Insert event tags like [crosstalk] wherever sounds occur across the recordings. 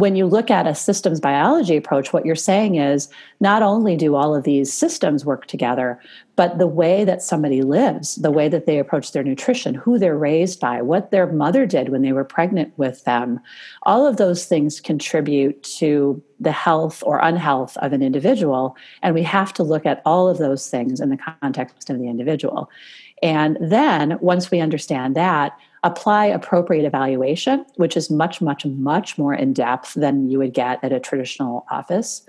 when you look at a systems biology approach, what you're saying is not only do all of these systems work together, but the way that somebody lives, the way that they approach their nutrition, who they're raised by, what their mother did when they were pregnant with them, all of those things contribute to the health or unhealth of an individual. And we have to look at all of those things in the context of the individual. And then once we understand that, apply appropriate evaluation, which is much, much, much more in depth than you would get at a traditional office.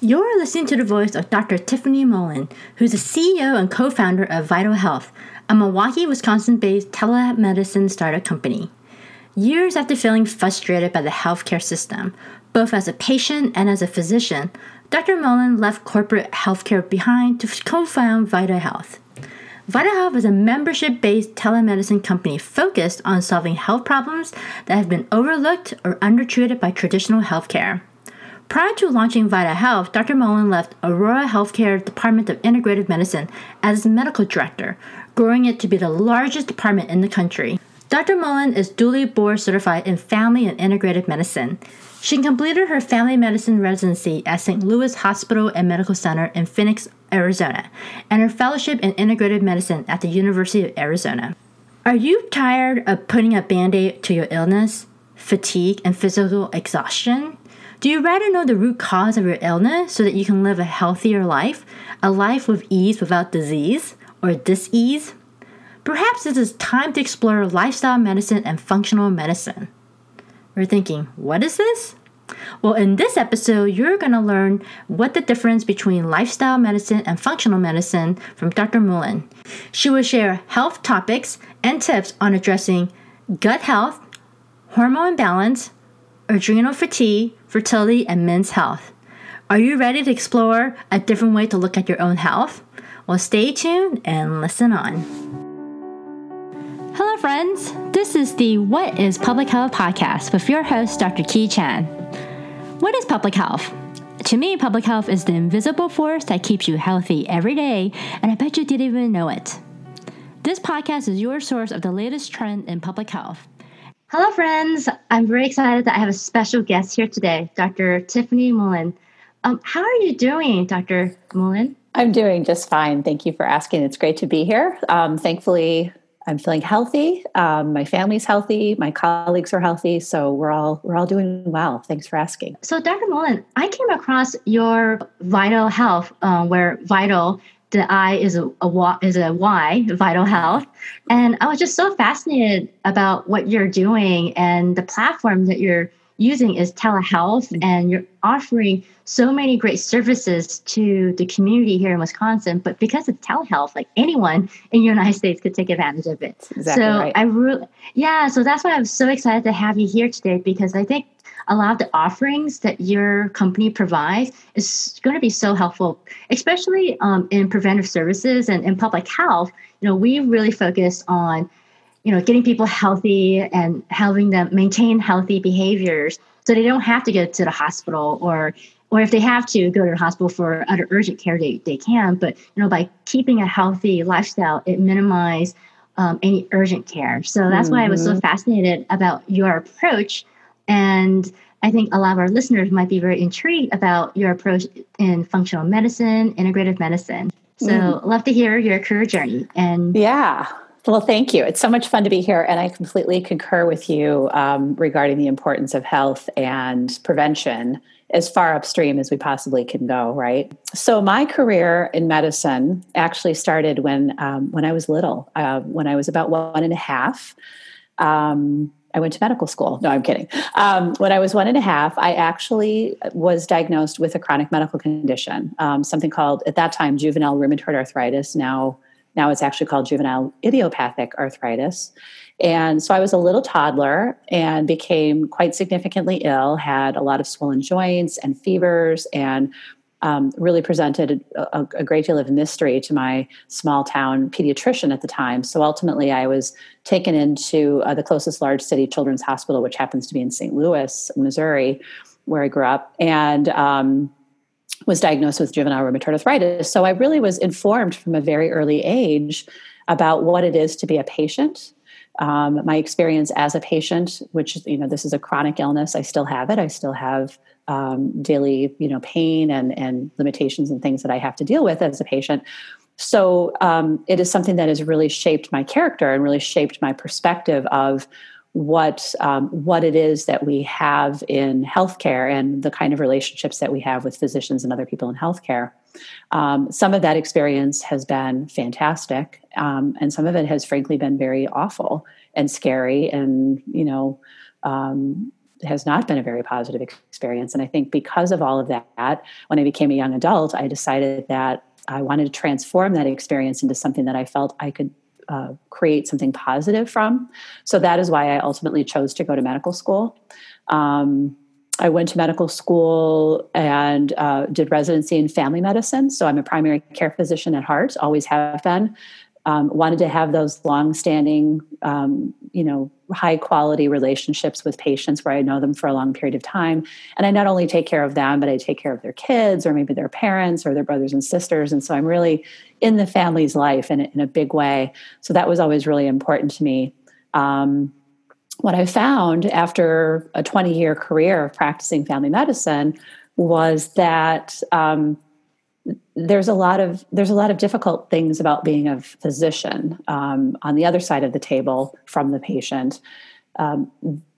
You're listening to the voice of Dr. Tiffany Mullen, who's the CEO and co founder of Vytal Health, a Milwaukee, Wisconsin based telemedicine startup company. Years after feeling frustrated by the healthcare system, both as a patient and as a physician, Dr. Mullen left corporate healthcare behind to co found Vytal Health. Vytal Health is a membership based telemedicine company focused on solving health problems that have been overlooked or undertreated by traditional healthcare. Prior to launching Vytal Health, Dr. Mullen left Aurora Healthcare Department of Integrative Medicine as medical director, growing it to be the largest department in the country. Dr. Mullen is duly board certified in family and integrative medicine. She completed her family medicine residency at St. Louis Hospital and Medical Center in Phoenix, Arizona, and her fellowship in integrative medicine at the University of Arizona. Are you tired of putting a band aid to your illness, fatigue, and physical exhaustion? Do you rather know the root cause of your illness so that you can live a healthier life, a life with ease without disease or disease? Perhaps it is time to explore lifestyle medicine and functional medicine. We're thinking, what is this? Well, in this episode, you're going to learn what the difference between lifestyle medicine and functional medicine from Dr. Mullen. She will share health topics and tips on addressing gut health, hormone imbalance, adrenal fatigue, fertility, and men's health. Are you ready to explore a different way to look at your own health? Well, stay tuned and listen on. Hello, friends. This is the What is Public Health podcast with your host, Dr. Ki Chan. What is public health? To me, public health is the invisible force that keeps you healthy every day, and I bet you didn't even know it. This podcast is your source of the latest trend in public health. Hello, friends. I'm very excited that I have a special guest here today, Dr. Tiffany Mullen. Um, how are you doing, Dr. Mullen? I'm doing just fine. Thank you for asking. It's great to be here. Um, thankfully, I'm feeling healthy. Um, my family's healthy. My colleagues are healthy. So we're all we're all doing well. Thanks for asking. So, Dr. Mullen, I came across your Vytal Health, uh, where Vital the I is a, a is a Y, Vytal Health, and I was just so fascinated about what you're doing and the platform that you're using is telehealth, mm-hmm. and you're offering so many great services to the community here in Wisconsin. But because it's telehealth, like anyone in the United States could take advantage of it. Exactly so right. I really, yeah. So that's why I'm so excited to have you here today because I think a lot of the offerings that your company provides is going to be so helpful, especially um, in preventive services and in public health. You know, we really focus on you know getting people healthy and helping them maintain healthy behaviors so they don't have to go to the hospital or or if they have to go to the hospital for other urgent care they, they can but you know by keeping a healthy lifestyle it minimizes um, any urgent care so that's mm-hmm. why i was so mm-hmm. fascinated about your approach and i think a lot of our listeners might be very intrigued about your approach in functional medicine integrative medicine so mm. love to hear your career journey and yeah well, thank you. It's so much fun to be here. And I completely concur with you um, regarding the importance of health and prevention as far upstream as we possibly can go, right? So, my career in medicine actually started when, um, when I was little, uh, when I was about one and a half. Um, I went to medical school. No, I'm kidding. Um, when I was one and a half, I actually was diagnosed with a chronic medical condition, um, something called, at that time, juvenile rheumatoid arthritis, now now it's actually called juvenile idiopathic arthritis. And so I was a little toddler and became quite significantly ill, had a lot of swollen joints and fevers, and um, really presented a, a, great deal of mystery to my small town pediatrician at the time. So ultimately, I was taken into uh, the closest large city children's hospital, which happens to be in St. Louis, Missouri, where I grew up. And um, was diagnosed with juvenile rheumatoid arthritis. So I really was informed from a very early age about what it is to be a patient, Um, my experience as a patient, which you know, this is a chronic illness, I still have it. I still have um, daily, you know, pain and and limitations and things that I have to deal with as a patient. So um, it is something that has really shaped my character and really shaped my perspective of what um, what it is that we have in healthcare and the kind of relationships that we have with physicians and other people in healthcare. Um, some of that experience has been fantastic, um, and some of it has frankly been very awful and scary, and you know. Um, has not been a very positive experience. And I think because of all of that, when I became a young adult, I decided that I wanted to transform that experience into something that I felt I could uh, create something positive from. So that is why I ultimately chose to go to medical school. Um, I went to medical school and uh, did residency in family medicine. So I'm a primary care physician at heart, always have been um, wanted to have those long-standing, um, you know, high-quality relationships with patients where I know them for a long period of time, and I not only take care of them, but I take care of their kids or maybe their parents or their brothers and sisters, and so I'm really in the family's life in, in a big way. So that was always really important to me. Um, what I found after a 20-year career of practicing family medicine was that um, there's a lot of there's a lot of difficult things about being a physician um, on the other side of the table from the patient. Um,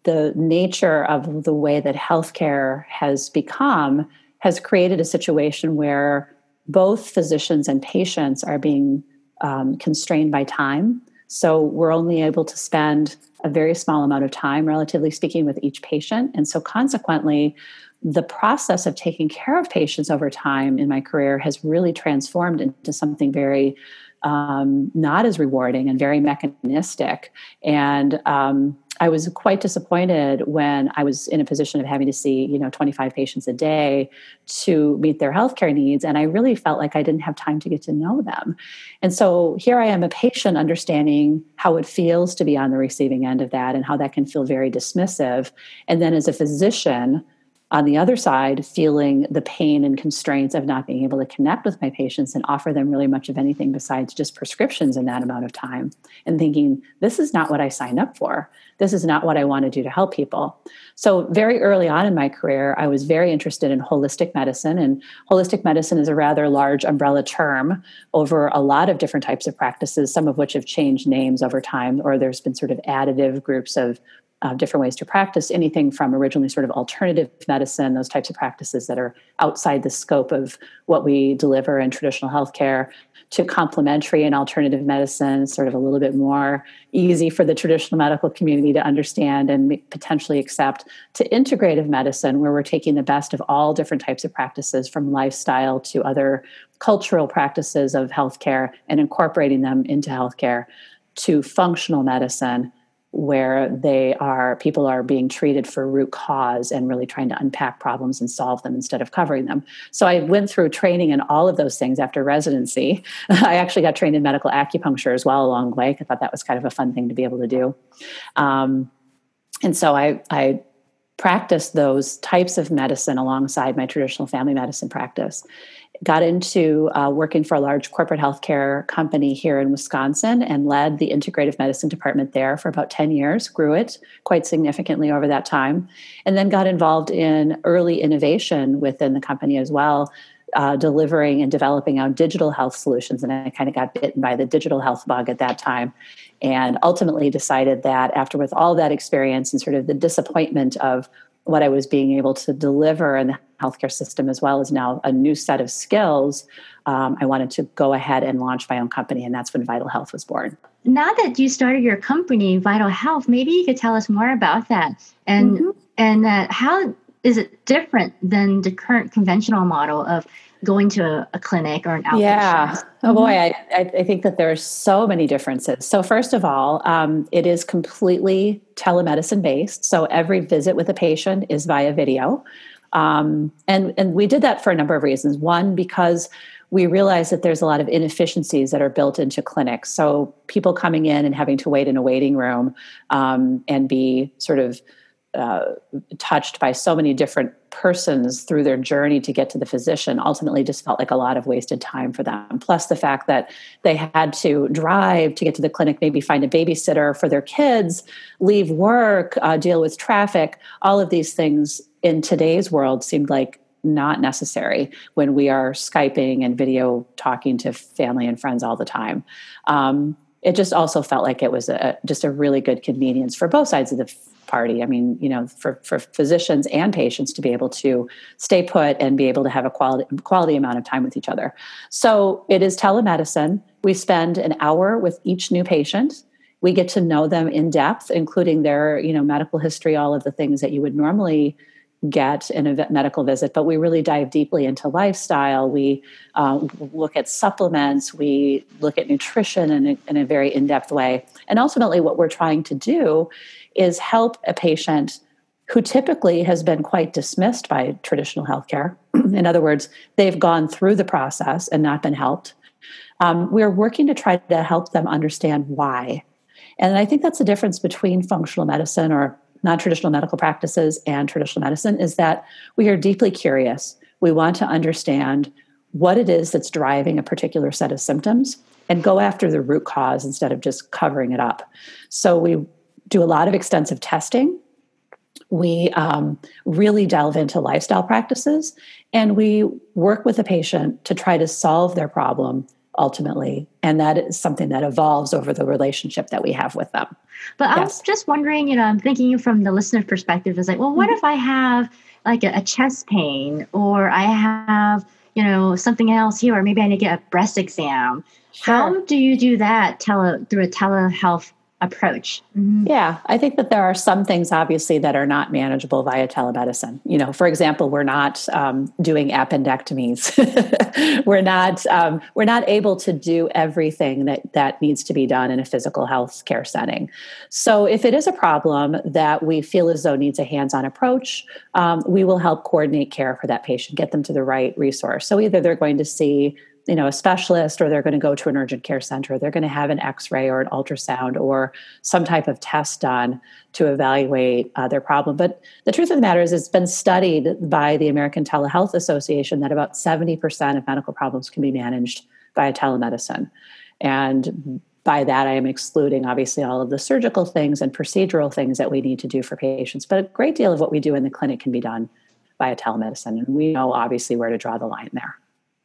the nature of the way that healthcare has become has created a situation where both physicians and patients are being um, constrained by time. So we're only able to spend a very small amount of time, relatively speaking, with each patient. And so consequently, the process of taking care of patients over time in my career has really transformed into something very um, not as rewarding and very mechanistic. And um, I was quite disappointed when I was in a position of having to see, you know, 25 patients a day to meet their healthcare needs. And I really felt like I didn't have time to get to know them. And so here I am, a patient, understanding how it feels to be on the receiving end of that and how that can feel very dismissive. And then as a physician, on the other side, feeling the pain and constraints of not being able to connect with my patients and offer them really much of anything besides just prescriptions in that amount of time, and thinking, this is not what I signed up for. This is not what I want to do to help people. So, very early on in my career, I was very interested in holistic medicine. And holistic medicine is a rather large umbrella term over a lot of different types of practices, some of which have changed names over time, or there's been sort of additive groups of uh, different ways to practice anything from originally sort of alternative medicine, those types of practices that are outside the scope of what we deliver in traditional healthcare, to complementary and alternative medicine, sort of a little bit more easy for the traditional medical community to understand and potentially accept, to integrative medicine, where we're taking the best of all different types of practices from lifestyle to other cultural practices of healthcare and incorporating them into healthcare, to functional medicine where they are people are being treated for root cause and really trying to unpack problems and solve them instead of covering them. So i went through training in all of those things after residency. [laughs] I actually got trained in medical acupuncture as well along the way. I thought that was kind of a fun thing to be able to do. Um, and so i i practiced those types of medicine alongside my traditional family medicine practice got into uh, working for a large corporate healthcare company here in Wisconsin and led the integrative medicine department there for about 10 years, grew it quite significantly over that time, and then got involved in early innovation within the company as well. Uh, delivering and developing out digital health solutions. And I kind of got bitten by the digital health bug at that time. And ultimately decided that after with all that experience and sort of the disappointment of what I was being able to deliver in the healthcare system, as well as now a new set of skills, um, I wanted to go ahead and launch my own company, and that's when Vytal Health was born. Now that you started your company, Vytal Health, maybe you could tell us more about that, and mm-hmm. and uh, how is it different than the current conventional model of going to a, a clinic or an outpatient? Yeah. Oh boy, mm-hmm. I, I think that there are so many differences. So first of all, um, it is completely telemedicine based. So every visit with a patient is via video. Um, and, and we did that for a number of reasons. One, because we realize that there's a lot of inefficiencies that are built into clinics. So people coming in and having to wait in a waiting room um, and be sort of uh, touched by so many different persons through their journey to get to the physician ultimately just felt like a lot of wasted time for them. Plus, the fact that they had to drive to get to the clinic, maybe find a babysitter for their kids, leave work, uh, deal with traffic, all of these things in today's world seemed like not necessary when we are Skyping and video talking to family and friends all the time. Um, it just also felt like it was a, just a really good convenience for both sides of the party. I mean, you know, for, for physicians and patients to be able to stay put and be able to have a quality quality amount of time with each other. So it is telemedicine. We spend an hour with each new patient. We get to know them in depth, including their, you know, medical history, all of the things that you would normally get in a medical visit, but we really dive deeply into lifestyle. We um, look at supplements, we look at nutrition in a, in a very in depth way. And ultimately, what we're trying to do is help a patient who typically has been quite dismissed by traditional healthcare. [clears throat] in other words, they've gone through the process and not been helped. Um, we're working to try to help them understand why. And I think that's the difference between functional medicine or non traditional medical practices and traditional medicine is that we are deeply curious. We want to understand what it is that's driving a particular set of symptoms and go after the root cause instead of just covering it up. So we do a lot of extensive testing. We um, really delve into lifestyle practices and we work with the patient to try to solve their problem ultimately. And that is something that evolves over the relationship that we have with them. But yes. I was just wondering, you know, I'm thinking from the listener perspective, is like, well, what mm-hmm. if I have like a, a, chest pain or I have, you know, something else here, or maybe I need to get a breast exam? Sure. How do you do that tele through a telehealth approach. Mm-hmm. Yeah, I think that there are some things obviously that are not manageable via telemedicine. You know, for example, we're not um, doing appendectomies. [laughs] we're not um, we're not able to do everything that that needs to be done in a physical health care setting. So, if it is a problem that we feel as though needs a hands-on approach, um, we will help coordinate care for that patient, get them to the right resource. So, either they're going to see you know a specialist or they're going to go to an urgent care center they're going to have an x-ray or an ultrasound or some type of test done to evaluate uh, their problem. But the truth of the matter is it's been studied by the american telehealth association that about 70% of medical problems can be managed via telemedicine. And by that i am excluding obviously all of the surgical things and procedural things that we need to do for patients but a great deal of what we do in the clinic can be done via telemedicine. And we know obviously where to draw the line there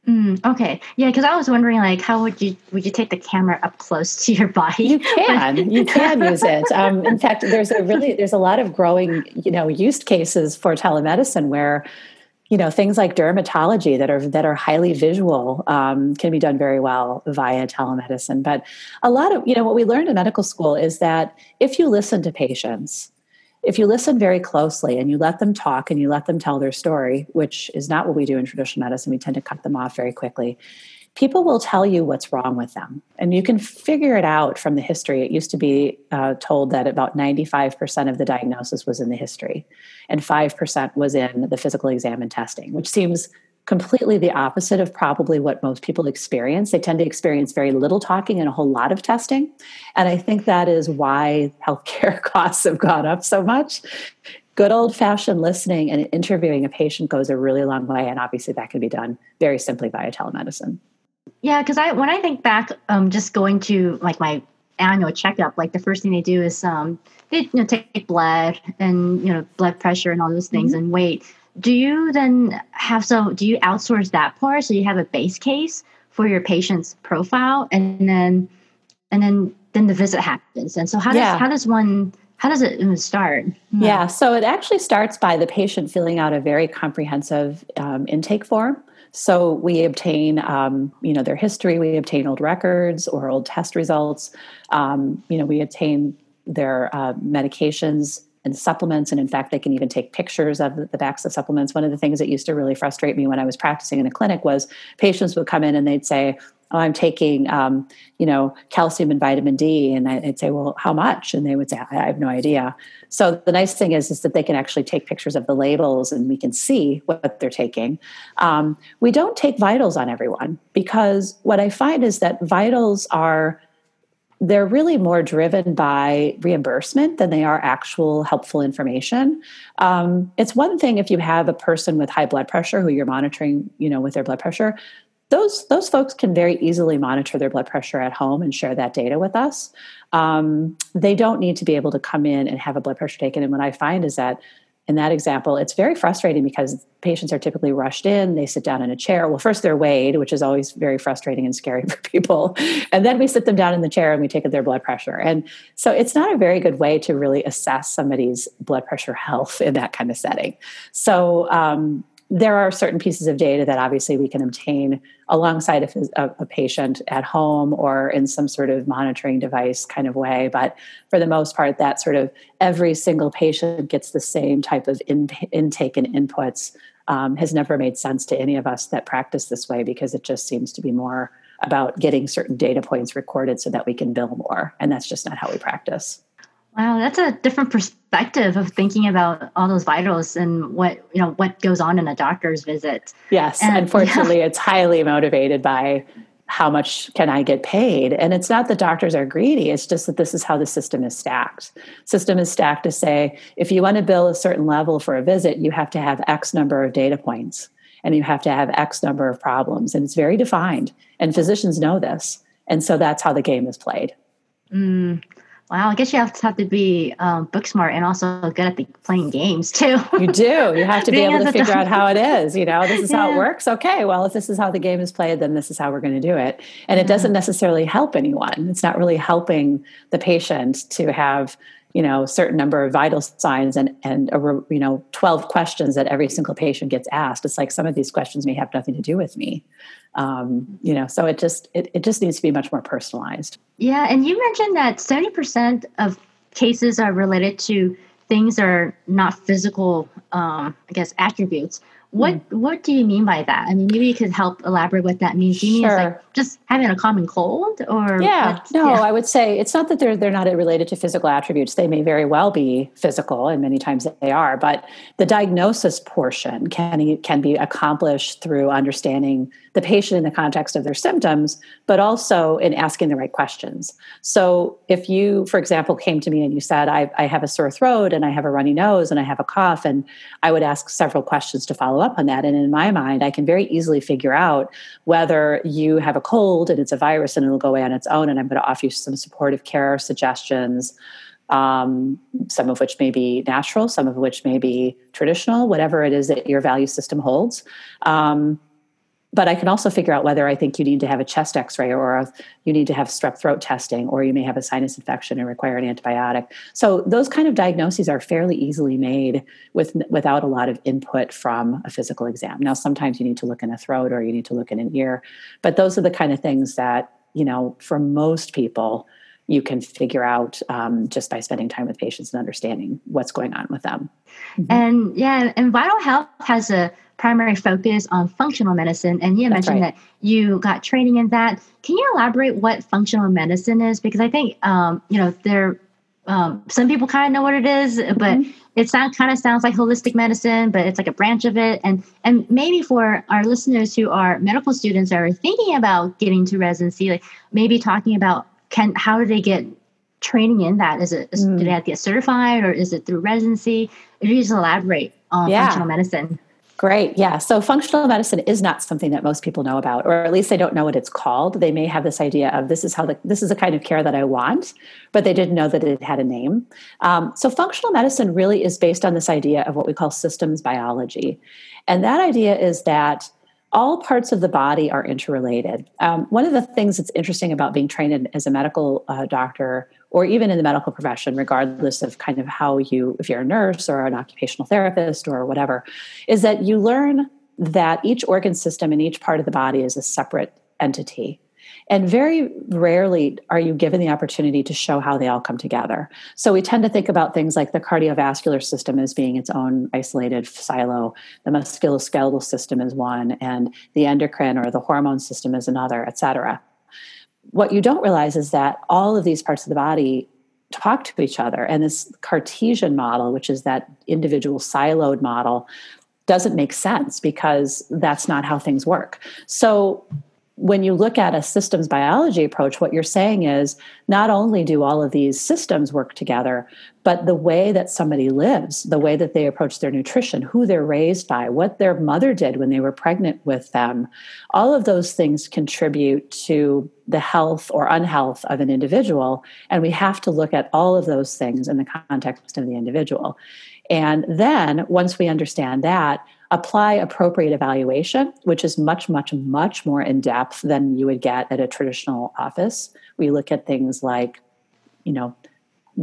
Mm, okay, yeah, because I was wondering, like, how would you would you take the camera up close to your [laughs] body? You can, you can use it. Um, in fact, there's a really there's a lot of growing, you know, use cases for telemedicine where, you know, things like dermatology that are that are highly visual um, can be done very well via telemedicine. But a lot of, you know, what we learned in medical school is that if you listen to patients if you listen very closely and you let them talk and you let them tell their story, which is not what we do in traditional medicine, we tend to cut them off very quickly. People will tell you what's wrong with them. And you can figure it out from the history. It used to be uh, told that about 95% of the diagnosis was in the history, and 5% was in the physical exam and testing, which seems completely the opposite of probably what most people experience. They tend to experience very little talking and a whole lot of testing. And I think that is why healthcare [laughs] costs have gone up so much. Good old fashioned listening and interviewing a patient goes a really long way. And obviously, that can be done very simply via telemedicine. Yeah, because I when I think back, um, just going to like my annual checkup, like the first thing they do is um, they you know, take blood and you know blood pressure and all those things mm-hmm. and weight do you then have so do you outsource that part so you have a base case for your patient's profile and then and then then the visit happens and so how does yeah. how does one how does it start yeah so it actually starts by the patient filling out a very comprehensive um, intake form so we obtain, um, you know, their history. We obtain old records or old test results. Um, you know, we obtain their uh, medications and supplements. And in fact, they can even take pictures of the backs of supplements. One of the things that used to really frustrate me when I was practicing in a clinic was patients would come in and they'd say, oh, I'm taking, um, you know, calcium and vitamin D. And I'd say, well, how much? And they would say, I have no idea. So the nice thing is, is that they can actually take pictures of the labels and we can see what they're taking. Um, we don't take vitals on everyone because what I find is that vitals are they're really more driven by reimbursement than they are actual helpful information. Um, it's one thing if you have a person with high blood pressure who you're monitoring, you know, with their blood pressure. Those those folks can very easily monitor their blood pressure at home and share that data with us. Um, they don't need to be able to come in and have a blood pressure taken. And what I find is that in that example, it's very frustrating because patients are typically rushed in. They sit down in a chair. Well, first they're weighed, which is always very frustrating and scary [laughs] for people. And then we sit them down in the chair and we take their blood pressure. And so it's not a very good way to really assess somebody's blood pressure health in that kind of setting. So, um, there are certain pieces of data that obviously we can obtain alongside a, a, patient at home or in some sort of monitoring device kind of way. But for the most part, that sort of every single patient gets the same type of in, intake and inputs um, has never made sense to any of us that practice this way because it just seems to be more about getting certain data points recorded so that we can bill more. And that's just not how we practice. Wow, that's a different perspective of thinking about all those vitals and what you know what goes on in a doctor's visit. Yes, and, [laughs] unfortunately, yeah. it's highly motivated by how much can I get paid, and it's not that doctors are greedy. It's just that this is how the system is stacked. System is stacked to say if you want to bill a certain level for a visit, you have to have X number of data points, and you have to have X number of problems, and it's very defined. And physicians know this, and so that's how the game is played. Mm, Wow, I guess you have to have to be um, book smart and also good at the playing games too. you do. You have to be able to figure out how it is. You know, this is yeah. how it works. Okay, well, if this is how the game is played, then this is how we're going to do it. And it doesn't necessarily help anyone. It's not really helping the patient to have you know certain number of vital signs and and a, you know 12 questions that every single patient gets asked. It's like some of these questions may have nothing to do with me. Um, you know so it just it, it just needs to be much more personalized. Yeah and you mentioned that 70% of cases are related to things that are not physical um, i guess attributes what mm. what do you mean by that? I mean, maybe you could help elaborate what that means. Do you sure. mean like just having a common cold, or yeah? No, yeah. I would say it's not that they're they're not related to physical attributes. They may very well be physical, and many times they are. But the diagnosis portion can can be accomplished through understanding the patient in the context of their symptoms, but also in asking the right questions. So, if you, for example, came to me and you said, I, I have a sore throat and I have a runny nose and I have a cough, and I would ask several questions to follow up on that. And in my mind, I can very easily figure out whether you have a cold and it's a virus and it'll go away on its own, and I'm going to offer you some supportive care suggestions. Um, some of which may be natural, some of which may be traditional, whatever it is that your value system holds. Um, but I can also figure out whether I think you need to have a chest x ray or a, you need to have strep throat testing or you may have a sinus infection and require an antibiotic. So, those kind of diagnoses are fairly easily made with, without a lot of input from a physical exam. Now, sometimes you need to look in a throat or you need to look in an ear, but those are the kind of things that, you know, for most people, you can figure out um, just by spending time with patients and understanding what's going on with them. Mm-hmm. And yeah, and Vytal Health has a primary focus on functional medicine. And you That's mentioned right. that you got training in that. Can you elaborate what functional medicine is? Because I think, um, you know, there, um, some people kind of know what it is, but mm-hmm. it sound, kind of sounds like holistic medicine, but it's like a branch of it. And, and maybe for our listeners who are medical students or are thinking about getting to residency, like maybe talking about can, how do they get training in that? Is it mm. do they have to get certified or is it through residency? If you just elaborate on yeah. functional medicine. Great. Yeah. So functional medicine is not something that most people know about, or at least they don't know what it's called. They may have this idea of this is how the, this is the kind of care that I want, but they didn't know that it had a name. Um, so functional medicine really is based on this idea of what we call systems biology. And that idea is that all parts of the body are interrelated. Um, one of the things that's interesting about being trained as a medical uh, doctor or even in the medical profession, regardless of kind of how you, if you're a nurse or an occupational therapist or whatever, is that you learn that each organ system in each part of the body is a separate entity. And very rarely are you given the opportunity to show how they all come together. So we tend to think about things like the cardiovascular system as being its own isolated silo, the musculoskeletal system is one, and the endocrine or the hormone system is another, et cetera what you don't realize is that all of these parts of the body talk to each other. And this Cartesian model, which is that individual siloed model, doesn't make sense because that's not how things work. So when you look at a systems biology approach, what you're saying is not only do all of these systems work together, but the way that somebody lives, the way that they approach their nutrition, who they're raised by, what their mother did when they were pregnant with them, all of those things contribute to the health or unhealth of an individual. And we have to look at all of those things in the context of the individual. And then once we understand that, apply appropriate evaluation, which is much, much, much more in depth than you would get at a traditional office. We look at things like, you know,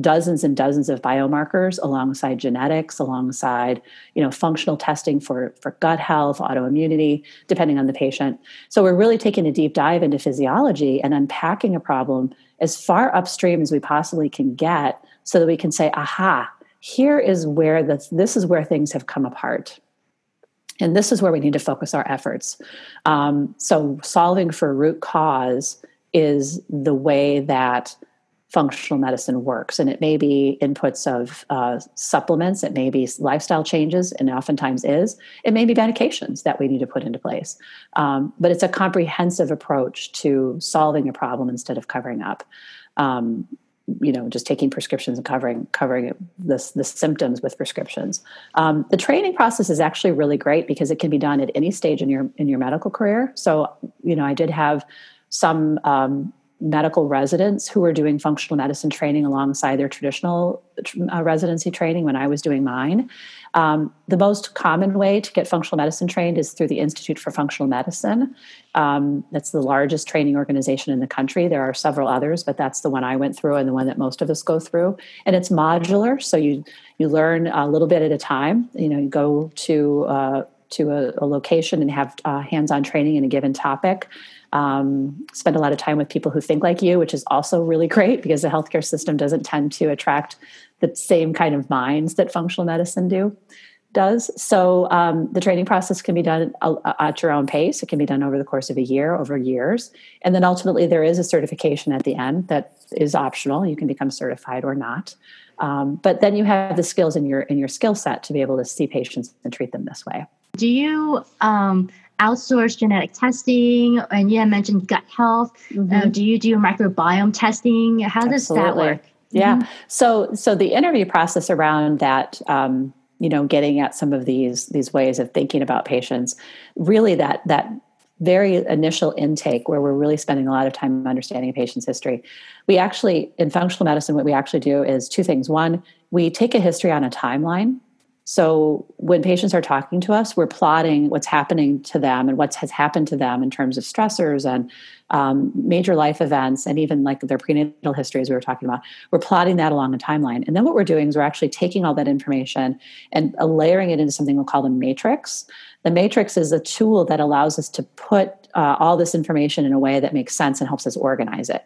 dozens and dozens of biomarkers alongside genetics alongside you know functional testing for for gut health autoimmunity depending on the patient so we're really taking a deep dive into physiology and unpacking a problem as far upstream as we possibly can get so that we can say aha here is where the, this is where things have come apart and this is where we need to focus our efforts. Um, so, solving for root cause is the way that functional medicine works. And it may be inputs of uh, supplements, it may be lifestyle changes, and oftentimes is. It may be medications that we need to put into place. Um, but it's a comprehensive approach to solving a problem instead of covering up. Um, you know just taking prescriptions and covering covering the, the symptoms with prescriptions. Um, the training process is actually really great because it can be done at any stage in your in your medical career. So you know i did have some um, medical residents who were doing functional medicine training alongside their traditional uh, residency training when I was doing mine. Um, the most common way to get functional medicine trained is through the Institute for Functional Medicine. Um, that's the largest training organization in the country. There are several others, but that's the one I went through and the one that most of us go through. And it's modular, so you you learn a little bit at a time. You know, you go to uh, to a, a, location and have uh, hands-on training in a given topic um, spend a lot of time with people who think like you, which is also really great because the healthcare system doesn't tend to attract the same kind of minds that functional medicine do does. So um, the training process can be done at your own pace. It can be done over the course of a year, over years, and then ultimately there is a certification at the end that is optional. You can become certified or not. Um, but then you have the skills in your in your skill set to be able to see patients and treat them this way. Do you um, outsource genetic testing? And you mentioned gut health. Uh, mm-hmm. Uh, do you do microbiome testing? How does Absolutely. that work? Yeah. Mm-hmm. So so the interview process around that. Um, you know, getting at some of these these ways of thinking about patients, really that that very initial intake where we're really spending a lot of time understanding a patient's history. We actually, in functional medicine, what we actually do is two things. One, we take a history on a timeline so when patients are talking to us, we're plotting what's happening to them and what has happened to them in terms of stressors and um, major life events and even like their prenatal history, as we were talking about. We're plotting that along a timeline. And then what we're doing is we're actually taking all that information and layering it into something we'll call the matrix. The matrix is a tool that allows us to put uh, all this information in a way that makes sense and helps us organize it.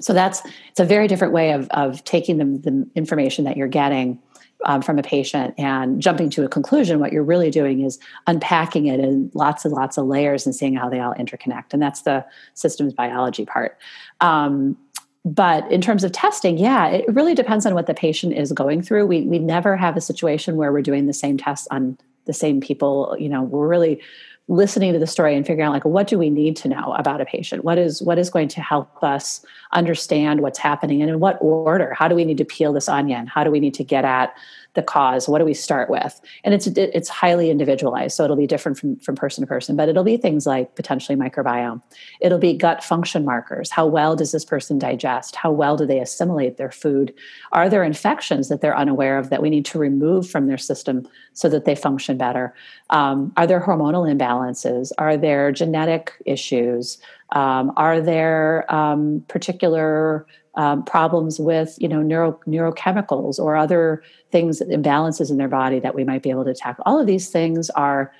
So that's it's a very different way of, of taking the, the information that you're getting um, from a patient and jumping to a conclusion, what you're really doing is unpacking it in lots and lots of layers and seeing how they all interconnect. And that's the systems biology part. Um, but in terms of testing, yeah, it really depends on what the patient is going through. We we never have a situation where we're doing the same tests on the same people. You know, we're really listening to the story and figuring out like what do we need to know about a patient? What is what is going to help us understand what's happening? And in what order? How do we need to peel this onion? How do we need to get at the cause. What do we start with? And it's it's highly individualized so it'll be different from, from person to person but it'll be things like potentially microbiome. It'll be gut function markers. How well does this person digest? How well do they assimilate their food? Are there infections that they're unaware of that we need to remove from their system so that they function better? Um, are there hormonal imbalances? Are there genetic issues? Um, are there um, particular um, problems with you know neuro, neurochemicals or other things imbalances in their body that we might be able to tackle all of these things are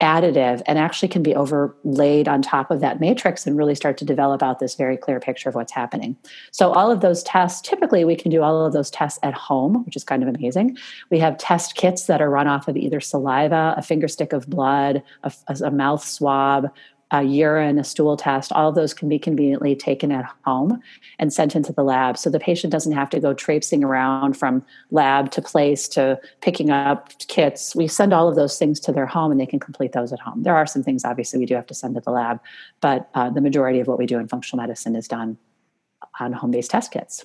additive and actually can be overlaid on top of that matrix and really start to develop out this very clear picture of what's happening. So, all of those tests, typically, we can do all of those tests at home, which is kind of amazing. We have test kits that are run off of either saliva, a finger stick of blood, a, a mouth swab, a urine, a stool test, all of those can be conveniently taken at home and sent into the lab. So the patient doesn't have to go traipsing around from lab to place to picking up kits. We send all of those things to their home and they can complete those at home. There are some things, obviously, we do have to send to the lab, but uh, the majority of what we do in functional medicine is done on home based test kits.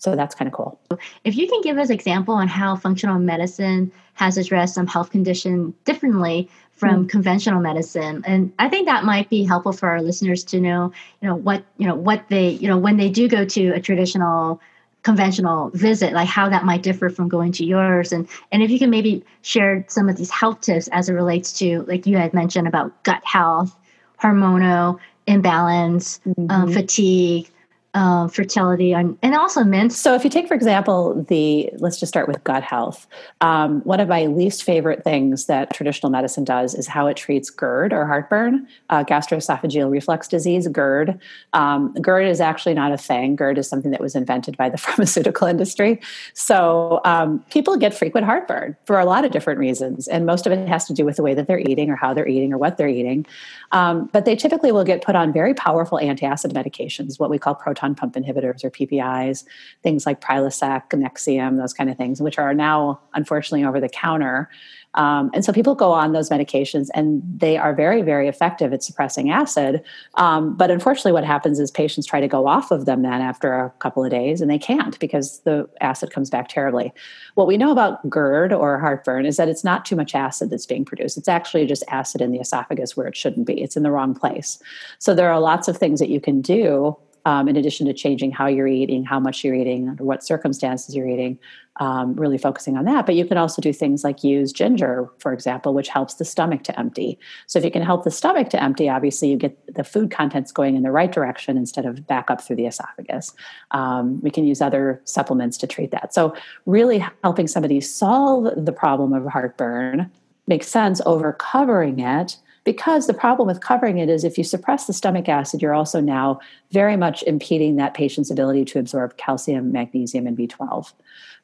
So that's kind of cool. If you can give us example on how functional medicine has addressed some health condition differently from mm conventional medicine, and I think that might be helpful for our listeners to know, you know, what you know what they you know when they do go to a traditional conventional visit like how that might differ from going to yours and and if you can maybe share some of these health tips as it relates to like you had mentioned about gut health hormonal imbalance um, mm-hmm. um, fatigue um, fertility and, and also men. So, if you take, for example, the let's just start with gut health. Um, one of my least favorite things that traditional medicine does is how it treats GERD or heartburn, uh, gastroesophageal reflux disease, GERD. Um, GERD is actually not a thing. GERD is something that was invented by the [laughs] pharmaceutical industry. So, um, people get frequent heartburn for a lot of different reasons, and most of it has to do with the way that they're eating or how they're eating or what they're eating. Um, but they typically will get put on very powerful antacid medications, what we call proton pump inhibitors or PPIs, things like Prilosec, Nexium, those kind of things, which are now unfortunately over the counter. Um, and so people go on those medications and they are very, very effective at suppressing acid. Um, but unfortunately, what happens is patients try to go off of them then after a couple of days and they can't because the acid comes back terribly. What we know about GERD or heartburn is that it's not too much acid that's being produced. It's actually just acid in the esophagus where it shouldn't be, it's in the wrong place. So there are lots of things that you can do um, in addition to changing how you're eating, how much you're eating, under what circumstances you're eating, um, really focusing on that. But you can also do things like use ginger, for example, which helps the stomach to empty. So if you can help the stomach to empty, obviously you get the food contents going in the right direction instead of back up through the esophagus. Um, we can use other supplements to treat that. So really helping somebody solve the problem of heartburn makes sense over covering it because the problem with covering it is if you suppress the stomach acid, you're also now very much impeding that patient's ability to absorb calcium, magnesium, and B12.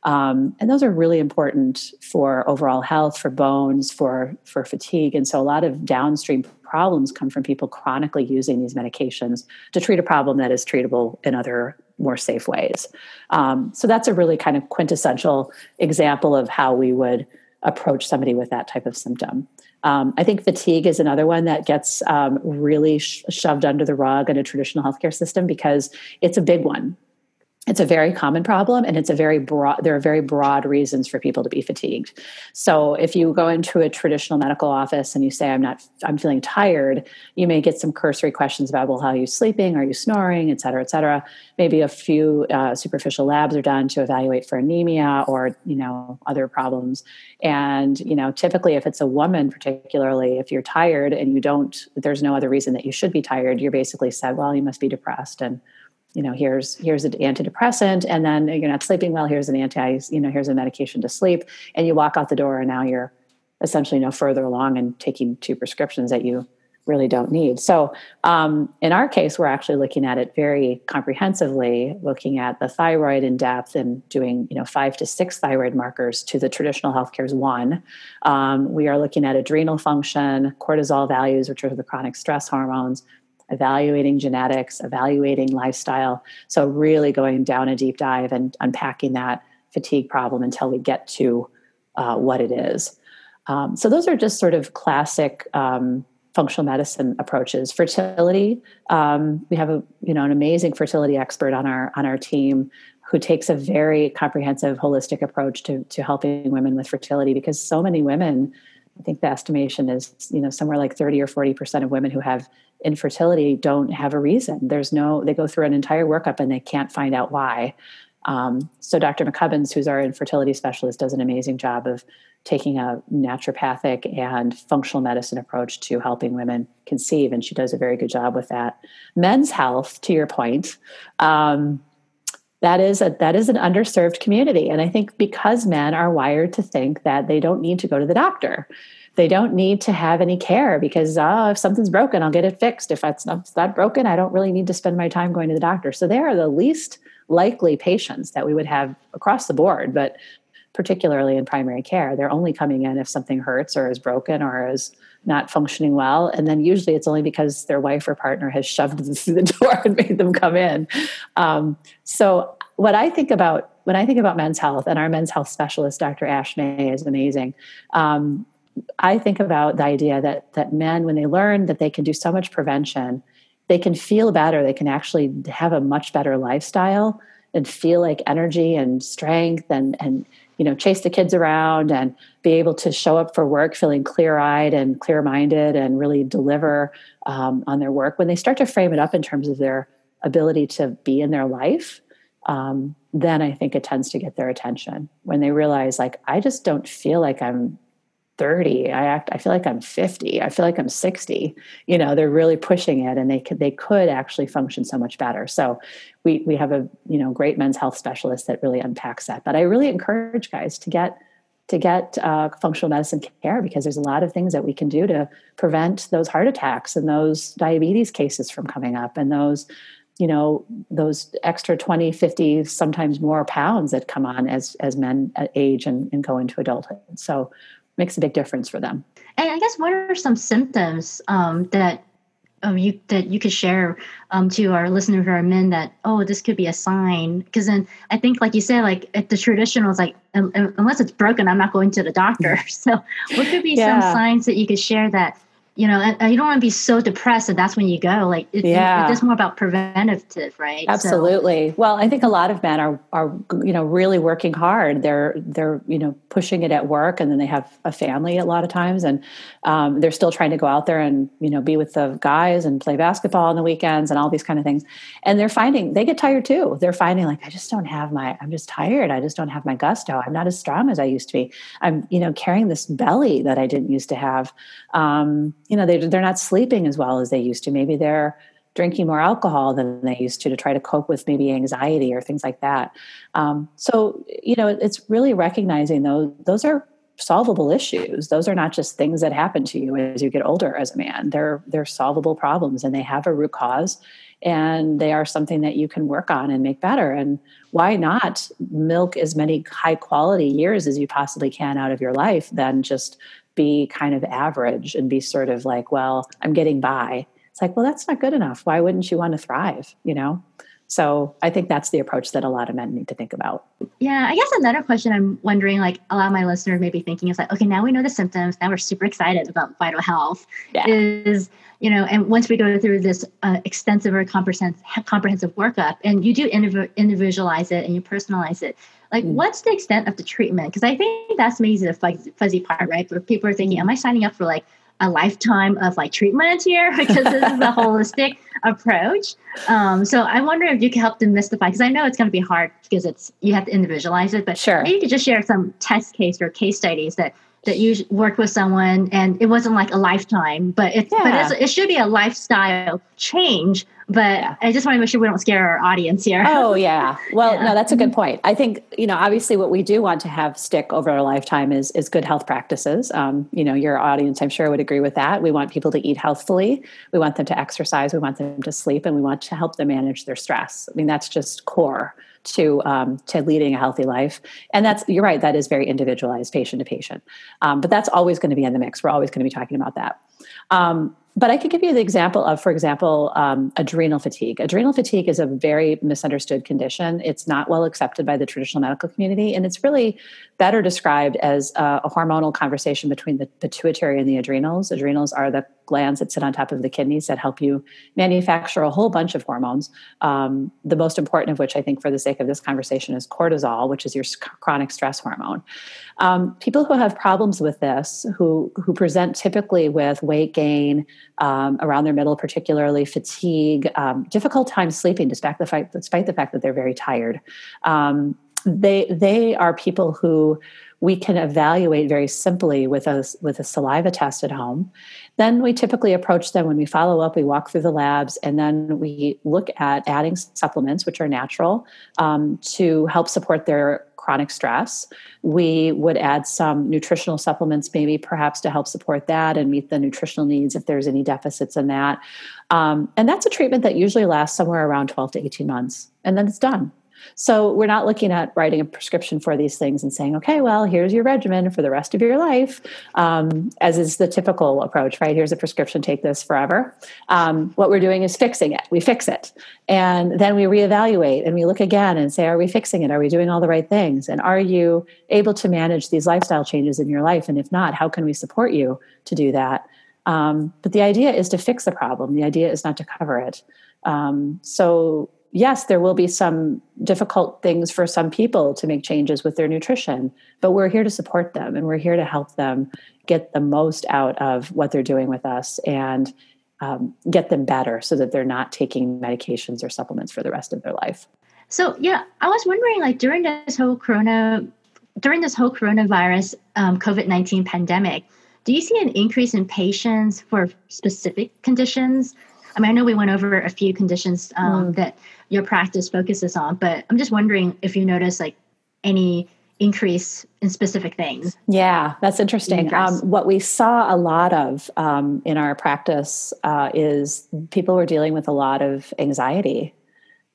Um, and those are really important for overall health, for bones, for, for fatigue. And so a lot of downstream problems come from people chronically using these medications to treat a problem that is treatable in other more safe ways. Um, so that's a really kind of quintessential example of how we would approach somebody with that type of symptom. Um, I think fatigue is another one that gets um, really sh- shoved under the rug in a traditional healthcare system because it's a big one it's a very common problem and it's a very broad there are very broad reasons for people to be fatigued. So if you go into a traditional medical office and you say i'm not i'm feeling tired you may get some cursory questions about well how are you sleeping? Are you snoring? et cetera et cetera. Maybe a few uh, superficial labs are done to evaluate for anemia or you know other problems. And you know typically if it's a woman particularly if you're tired and you don't there's no other reason that you should be tired you're basically said well you must be depressed and you know here's here's an antidepressant and then you're not sleeping well here's an anti you know here's a medication to sleep and you walk out the door and now you're essentially no further along and taking two prescriptions that you really don't need. So um, in our case we're actually looking at it very comprehensively looking at the thyroid in depth and doing you know five to six thyroid markers to the traditional healthcare's one. Um, we are looking at adrenal function cortisol values which are the chronic stress hormones evaluating genetics, evaluating lifestyle. So, really going down a deep dive and unpacking that fatigue problem until we get to uh, what it is. Um, so, those are just sort of classic um, functional medicine approaches. Fertility, um, we have a you know an amazing fertility expert on our on our team who takes a very comprehensive, holistic approach to to helping women with fertility because so many women. I think the estimation is, you know, somewhere like 30 or 40% of women who have infertility don't have a reason. There's no, they go through an entire workup and they can't find out why. Um, so Dr. McCubbins, who's our infertility specialist, does an amazing job of taking a naturopathic and functional medicine approach to helping women conceive, and she does a very good job with that. Men's health, to your point, um, that is a that is an underserved community, and I think because men are wired to think that they don't need to go to the doctor, they don't need to have any care because oh, if something's broken, I'll get it fixed. If it's not that broken, I don't really need to spend my time going to the doctor. So they are the least likely patients that we would have across the board. But particularly in primary care. They're only coming in if something hurts or is broken or is not functioning well. And then usually it's only because their wife or partner has shoved them [laughs] through the door and made them come in. Um, so what I think about when I think about men's health, and our men's health specialist, Dr. Ash May, is amazing. Um, I think about the idea that that men, when they learn that they can do so much prevention, they can feel better. They can actually have a much better lifestyle and feel like energy and strength and and you know chase the kids around and be able to show up for work feeling clear-eyed and clear-minded and really deliver um, on their work. When they start to frame it up in terms of their ability to be in their life um, then i think it tends to get their attention. When they realize like i just don't feel like i'm 30 i act i feel like i'm 50 i feel like i'm 60 you know they're really pushing it and they could they could actually function so much better. So we we have a you know great men's health specialist that really unpacks that. But i really encourage guys to get to get uh, functional medicine care because there's a lot of things that we can do to prevent those heart attacks and those diabetes cases from coming up and those you know those extra 20 50 sometimes more pounds that come on as as men age and, and go into adulthood. So makes a big difference for them. And I guess what are some symptoms um, that um, you that you could share um, to our listeners who are men that oh this could be a sign because then I think like you said like at the traditional is like unless it's broken I'm not going to the doctor [laughs] so what could be yeah. some signs that you could share that you know, and, you don't want to be so depressed that that's when you go. Like, it, yeah. it's more about preventative, right? Absolutely. So. Well, I think a lot of men are are you know really working hard. They're they're you know pushing it at work, and then they have a family a lot of times, and um, they're still trying to go out there and you know be with the guys and play basketball on the weekends and all these kind of things. And they're finding they get tired too. They're finding like I just don't have my I'm just tired. I just don't have my gusto. I'm not as strong as I used to be. I'm you know carrying this belly that I didn't used to have. Um, you know they, they're not sleeping as well as they used to. Maybe they're drinking more alcohol than they used to to try to cope with maybe anxiety or things like that. Um, so you know it's really recognizing those those are solvable issues. Those are not just things that happen to you as you get older as a man. They're they're solvable problems and they have a root cause and they are something that you can work on and make better. And why not milk as many high quality years as you possibly can out of your life than just be kind of average and be sort of like, well, I'm getting by. It's like, well, that's not good enough. Why wouldn't you want to thrive? You know? So I think that's the approach that a lot of men need to think about. Yeah, I guess another question I'm wondering, like a lot of my listeners may be thinking is like, okay, now we know the symptoms. Now we're super excited about Vytal Health. Yeah. Is you know, and once we go through this uh, extensive or comprehensive comprehensive workup, and you do individualize it and you personalize it, like, mm. what's the extent of the treatment? Because I think that's maybe the fuzzy part, right? Where people are thinking, am I signing up for like a lifetime of like treatment here? [laughs] because this is a holistic approach. Um, so I wonder if you could help demystify, because I know it's going to be hard because it's you have to individualize it. But sure, maybe you could just share some test case or case studies that that you worked with someone and it wasn't like a lifetime, but it's yeah. but it should be a lifestyle change. But yeah. I just want to make sure we don't scare our audience here. Oh yeah. [laughs] Well, yeah. no, that's a good point. I think you know, obviously, what we do want to have stick over our lifetime is is good health practices. Um, you know, your audience, I'm sure, would agree with that. We want people to eat healthfully. We want them to exercise. We want them to sleep, and we want to help them manage their stress. I mean, that's just core to um, to leading a healthy life. And that's you're right. That is very individualized, patient to patient. Um, but that's always going to be in the mix. We're always going to be talking about that. Um, but I could give you the example of, for example, um, adrenal fatigue. Adrenal fatigue is a very misunderstood condition. It's not well accepted by the traditional medical community, and it's really better described as a, a hormonal conversation between the pituitary and the adrenals. Adrenals are the glands that sit on top of the kidneys that help you manufacture a whole bunch of hormones. Um, the most important of which, I think, for the sake of this conversation, is cortisol, which is your chronic stress hormone. Um, people who have problems with this, who who present typically with weight gain um, around their middle, particularly fatigue, um, difficult time sleeping, despite the fact despite the fact that they're very tired. Um, they they are people who we can evaluate very simply with a with a saliva test at home then we typically approach them when we follow up, we walk through the labs, and then we look at adding supplements, which are natural, um, to help support their chronic stress. We would add some nutritional supplements, maybe perhaps to help support that and meet the nutritional needs if there's any deficits in that. Um, and that's a treatment that usually lasts somewhere around 12 to 18 months, and then it's done. So we're not looking at writing a prescription for these things and saying, okay, well, here's your regimen for the rest of your life, um, as is the typical approach, right? Here's a prescription, take this forever. Um, what we're doing is fixing it. We fix it. And then we reevaluate and we look again and say, are we fixing it? Are we doing all the right things? And are you able to manage these lifestyle changes in your life? And if not, how can we support you to do that? Um, but the idea is to fix the problem. The idea is not to cover it. Um, so yes, there will be some difficult things for some people to make changes with their nutrition, but we're here to support them and we're here to help them get the most out of what they're doing with us and um, get them better so that they're not taking medications or supplements for the rest of their life. So, yeah, I was wondering like during this whole corona, during this whole coronavirus um, COVID 19 pandemic, do you see an increase in patients for specific conditions? I mean, I know we went over a few conditions um, mm. that your practice focuses on, but I'm just wondering if you notice like any increase in specific things. Yeah, that's interesting. Um, what we saw a lot of um, in our practice uh, is people were dealing with a lot of anxiety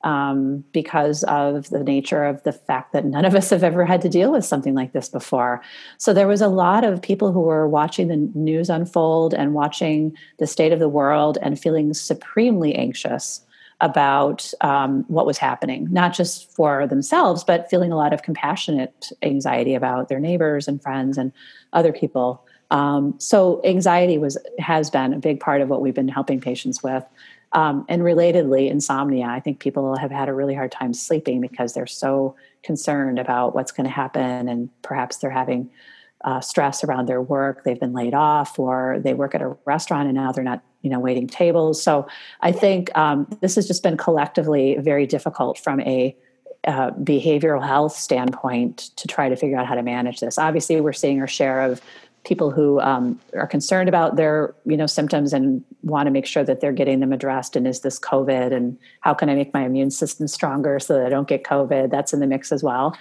um, because of the nature of the fact that none of us have ever had to deal with something like this before. So there was a lot of people who were watching the news unfold and watching the state of the world and feeling supremely anxious about um, what was happening, not just for themselves, but feeling a lot of compassionate anxiety about their neighbors and friends and other people. Um, so anxiety was has been a big part of what we've been helping patients with. Um, and relatedly, insomnia. I think people have had a really hard time sleeping because they're so concerned about what's going to happen, and perhaps they're having uh, stress around their work. They've been laid off, or they work at a restaurant and now they're not, you know, waiting tables. So I think um, this has just been collectively very difficult from a uh, behavioral health standpoint to try to figure out how to manage this. Obviously, we're seeing our share of people who um, are concerned about their you know symptoms and want to make sure that they're getting them addressed and is this covid and how can i make my immune system stronger so that i don't get covid? That's in the mix as well.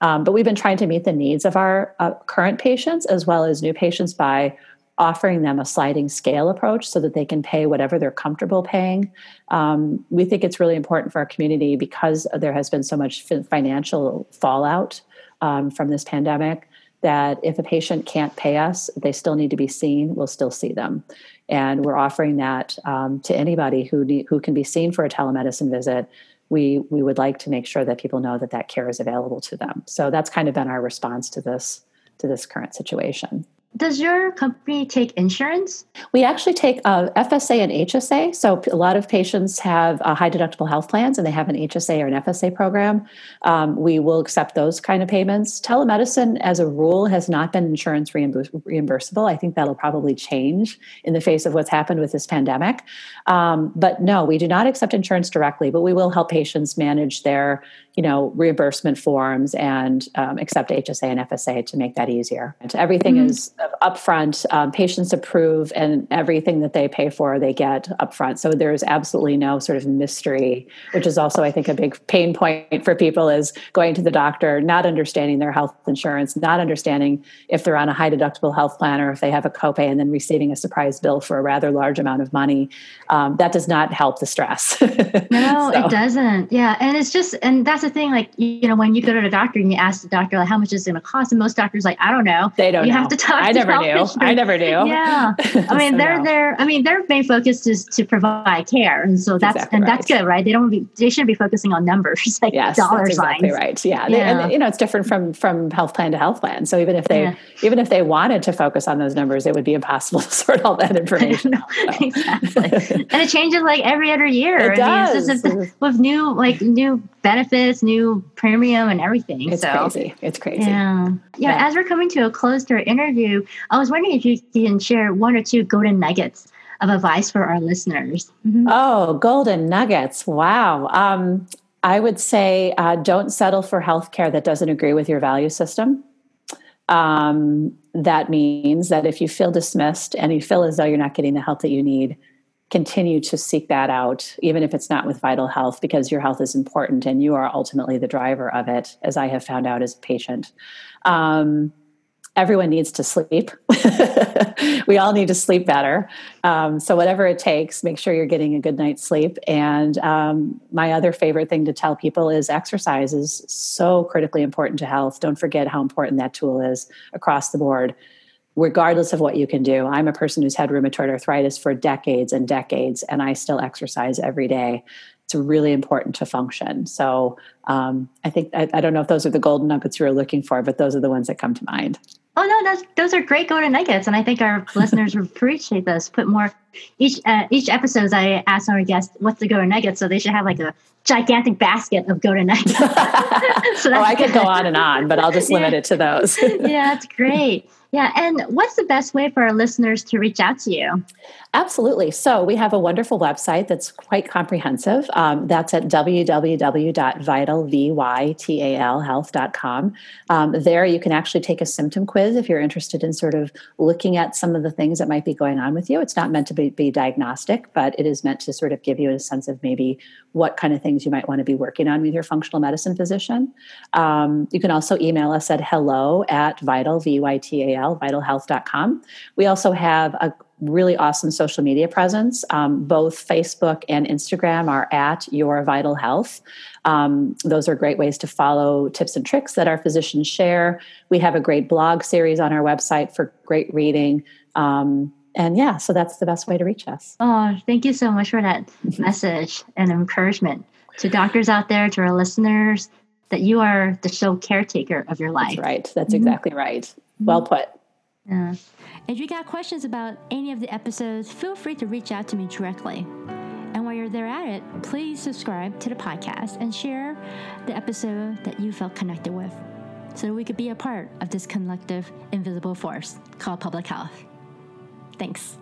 Um, but we've been trying to meet the needs of our uh, current patients as well as new patients by offering them a sliding scale approach so that they can pay whatever they're comfortable paying. Um, we think it's really important for our community because there has been so much financial fallout um, from this pandemic that if a patient can't pay us, they still need to be seen, we'll still see them. And we're offering that um, to anybody who, who can be seen for a telemedicine visit. We, we would like to make sure that people know that that care is available to them. So that's kind of been our response to this to this current situation does your company take insurance? We actually take uh, FSA and HSA. So a lot of patients have uh, high deductible health plans and they have an HSA or an FSA program. Um, we will accept those kind of payments. Telemedicine, as a rule, has not been insurance reimburs- reimbursable. I think that'll probably change in the face of what's happened with this pandemic. Um, but no, we do not accept insurance directly, but we will help patients manage their you know reimbursement forms and um, accept HSA and FSA to make that easier. And everything mm-hmm. is upfront. Um, patients approve, and everything that they pay for, they get upfront. So there's absolutely no sort of mystery, which is also, I think, a big pain point for people is going to the doctor, not understanding their health insurance, not understanding if they're on a high deductible health plan or if they have a copay, and then receiving a surprise bill for a rather large amount of money. Um, that does not help the stress. [laughs] no, so. it doesn't. Yeah, and it's just, and that's the thing. Like you know, when you go to the doctor and you ask the doctor like, how much is it going to cost, and most doctors like, I don't know. They don't. You know. have to talk. I never knew. I never knew. Yeah, I mean, [laughs] so they're no. I mean, their main focus is to provide care, and so that's exactly and right. that's good, right? They don't. Be, they shouldn't be focusing on numbers [laughs] like yes, dollar that's exactly. Right. Yeah. yeah. They, and you know, it's different from from health plan to health plan. So even if they yeah. even if they wanted to focus on those numbers, it would be impossible [laughs] to sort all that information. so. exactly. and it changes like every other year. It I does. Mean, with new like new benefits, new premium, and everything. It's so, crazy. It's crazy. Yeah. yeah. Yeah. As we're coming to a close to our interview, I was wondering if you can share one or two golden nuggets of advice for our listeners. Mm-hmm. Oh, golden nuggets. Wow. Um, I would say uh, don't settle for healthcare that doesn't agree with your value system. Um, that means that if you feel dismissed and you feel as though you're not getting the help that you need, continue to seek that out, even if it's not with Vytal Health, because your health is important and you are ultimately the driver of it, as I have found out as a patient. Um, everyone needs to sleep. [laughs] we all need to sleep better. Um, so, whatever it takes, make sure you're getting a good night's sleep. And um, my other favorite thing to tell people is exercise is so critically important to health. Don't forget how important that tool is across the board regardless of what you can do. I'm a person who's had rheumatoid arthritis for decades and decades, and I still exercise every day. It's really important to function. So um, I think, I, I, don't know if those are the golden nuggets you were looking for, but those are the ones that come to mind. Oh, no, those, those are great golden nuggets. And I think our listeners would [laughs] appreciate those. Put more, each uh, each episode, I ask our guests, what's the golden nugget? So they should have like a gigantic basket of golden nuggets. [laughs] [laughs] so oh, I could go on and on, but I'll just limit yeah. it to those. yeah, that's great. Yeah. And what's the best way for our listeners to reach out to you? Absolutely. So we have a wonderful website that's quite comprehensive. Um, that's at www.vitalvytalhealth.com. Um, there you can actually take a symptom quiz if you're interested in sort of looking at some of the things that might be going on with you. It's not meant to be, be diagnostic, but it is meant to sort of give you a sense of maybe what kind of things you might want to be working on with your functional medicine physician. Um, you can also email us at hello at Vytal, V-Y-T-A-L, vytalhealth.com. We also have a really awesome social media presence. Um, both Facebook and Instagram are at Your Vytal Health. Um, those are great ways to follow tips and tricks that our physicians share. We have a great blog series on our website for great reading. Um, and yeah, so that's the best way to reach us. Oh, thank you so much for that [laughs] message and encouragement to doctors out there, to our listeners, that you are the sole caretaker of your life. That's right. That's mm-hmm. exactly right. Well put. Yeah. If you got questions about any of the episodes, feel free to reach out to me directly. And while you're there at it, please subscribe to the podcast and share the episode that you felt connected with so we could be a part of this collective invisible force called public health. Thanks.